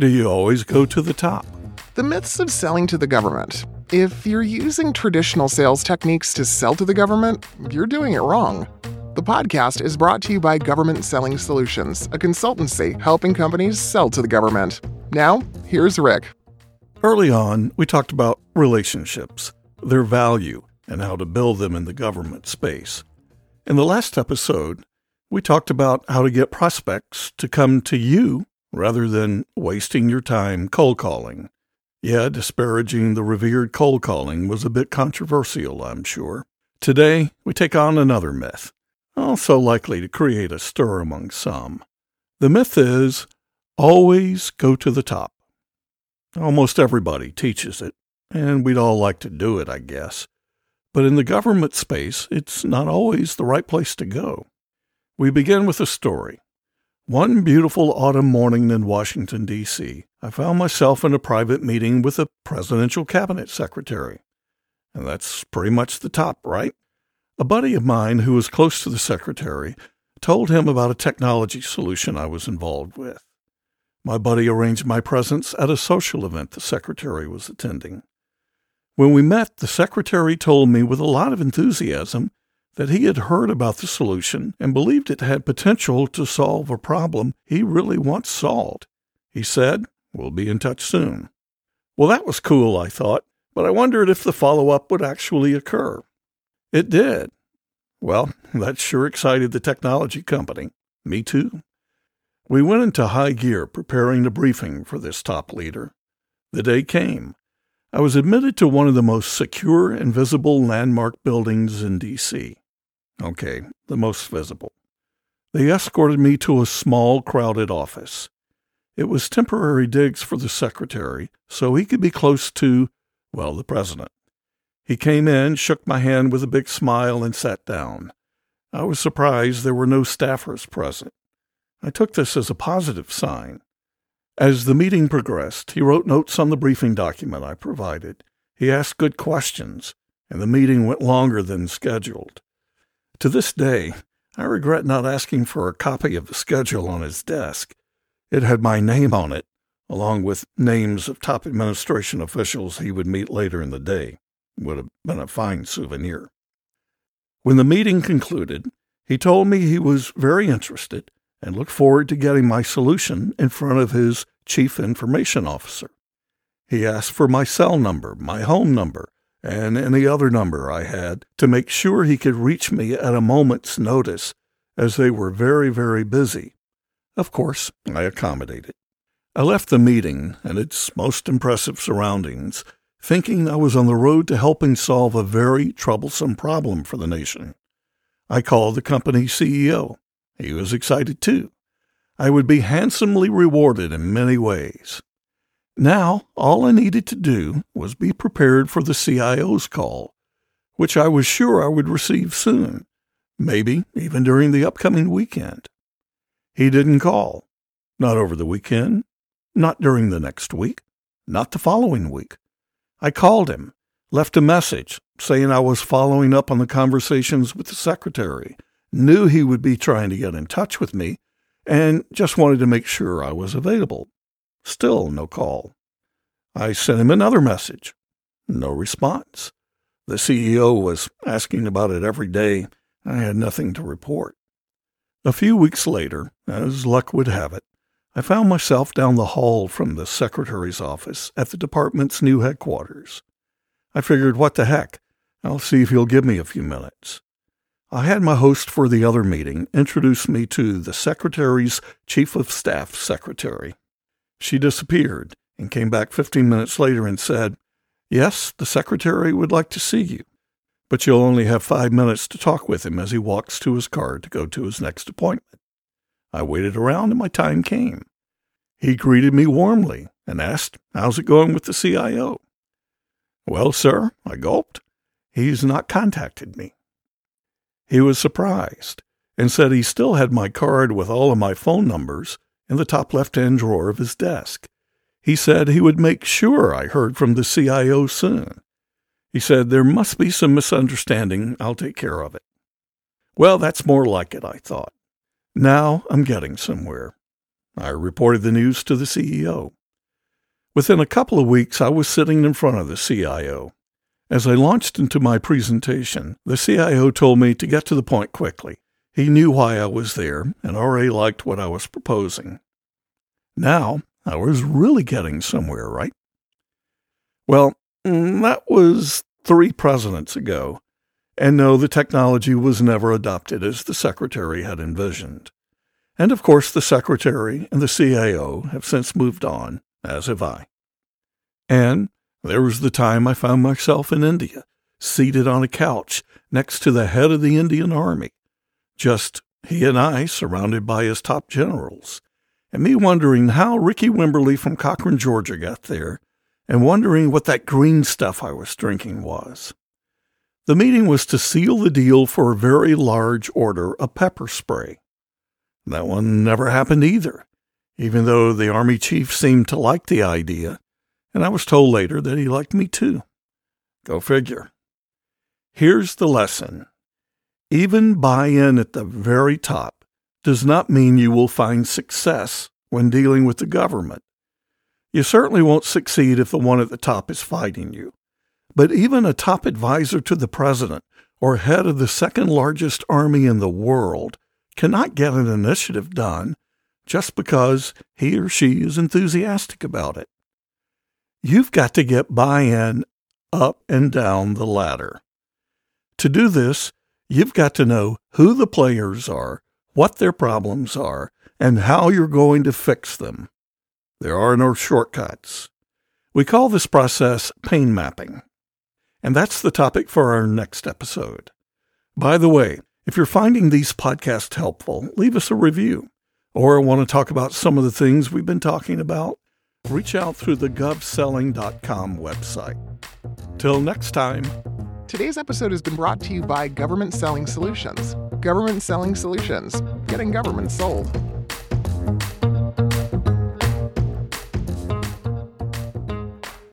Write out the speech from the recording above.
Do you always go to the top? The myths of selling to the government. If you're using traditional sales techniques to sell to the government, you're doing it wrong. The podcast is brought to you by Government Selling Solutions, a consultancy helping companies sell to the government. Now, here's Rick. Early on, we talked about relationships, their value, and how to build them in the government space. In the last episode, we talked about how to get prospects to come to you rather than wasting your time cold calling. Yeah, disparaging the revered cold calling was a bit controversial, I'm sure. Today, we take on another myth, also likely to create a stir among some. The myth is always go to the top. Almost everybody teaches it, and we'd all like to do it, I guess. But in the government space, it's not always the right place to go. We begin with a story. One beautiful autumn morning in Washington, D.C., I found myself in a private meeting with a presidential cabinet secretary. And that's pretty much the top, right? A buddy of mine who was close to the secretary told him about a technology solution I was involved with. My buddy arranged my presence at a social event the secretary was attending. When we met, the secretary told me with a lot of enthusiasm that he had heard about the solution and believed it had potential to solve a problem he really wants solved. He said, We'll be in touch soon. Well, that was cool, I thought, but I wondered if the follow up would actually occur. It did. Well, that sure excited the technology company. Me too. We went into high gear preparing the briefing for this top leader. The day came. I was admitted to one of the most secure and visible landmark buildings in D.C. Okay, the most visible. They escorted me to a small, crowded office. It was temporary digs for the secretary, so he could be close to, well, the president. He came in, shook my hand with a big smile, and sat down. I was surprised there were no staffers present. I took this as a positive sign. As the meeting progressed, he wrote notes on the briefing document I provided. He asked good questions, and the meeting went longer than scheduled. To this day, I regret not asking for a copy of the schedule on his desk. It had my name on it, along with names of top administration officials he would meet later in the day. Would have been a fine souvenir. When the meeting concluded, he told me he was very interested and looked forward to getting my solution in front of his chief information officer. He asked for my cell number, my home number, and any other number I had to make sure he could reach me at a moment's notice, as they were very, very busy. Of course, I accommodated. I left the meeting and its most impressive surroundings thinking I was on the road to helping solve a very troublesome problem for the nation. I called the company CEO. He was excited too. I would be handsomely rewarded in many ways. Now, all I needed to do was be prepared for the CIO's call, which I was sure I would receive soon, maybe even during the upcoming weekend. He didn't call. Not over the weekend, not during the next week, not the following week. I called him, left a message saying I was following up on the conversations with the secretary, knew he would be trying to get in touch with me, and just wanted to make sure I was available. Still no call. I sent him another message. No response. The CEO was asking about it every day. I had nothing to report. A few weeks later, as luck would have it, I found myself down the hall from the secretary's office at the department's new headquarters. I figured, what the heck? I'll see if he'll give me a few minutes. I had my host for the other meeting introduce me to the secretary's chief of staff secretary. She disappeared and came back 15 minutes later and said, Yes, the secretary would like to see you, but you'll only have five minutes to talk with him as he walks to his car to go to his next appointment. I waited around and my time came. He greeted me warmly and asked, How's it going with the CIO? Well, sir, I gulped. He's not contacted me. He was surprised and said he still had my card with all of my phone numbers in the top left hand drawer of his desk. He said he would make sure I heard from the CIO soon. He said, There must be some misunderstanding. I'll take care of it. Well, that's more like it, I thought. Now I'm getting somewhere. I reported the news to the CEO. Within a couple of weeks, I was sitting in front of the CIO. As I launched into my presentation, the CIO told me to get to the point quickly. He knew why I was there and already liked what I was proposing. Now, I was really getting somewhere, right? Well, mm, that was three presidents ago, and no, the technology was never adopted as the Secretary had envisioned. And of course, the Secretary and the CIO have since moved on, as have I. And there was the time I found myself in India, seated on a couch next to the head of the Indian Army, just he and I surrounded by his top generals, and me wondering how Ricky Wimberly from Cochran, Georgia got there, and wondering what that green stuff I was drinking was. The meeting was to seal the deal for a very large order of pepper spray. That one never happened either, even though the Army chief seemed to like the idea and I was told later that he liked me too. Go figure. Here's the lesson even buy in at the very top does not mean you will find success when dealing with the government. You certainly won't succeed if the one at the top is fighting you. But even a top advisor to the president or head of the second largest army in the world cannot get an initiative done just because he or she is enthusiastic about it. You've got to get buy in up and down the ladder. To do this, you've got to know who the players are, what their problems are, and how you're going to fix them. There are no shortcuts. We call this process pain mapping. And that's the topic for our next episode. By the way, if you're finding these podcasts helpful, leave us a review. Or want to talk about some of the things we've been talking about? reach out through the govselling.com website. Till next time. Today's episode has been brought to you by Government Selling Solutions. Government Selling Solutions, getting government sold.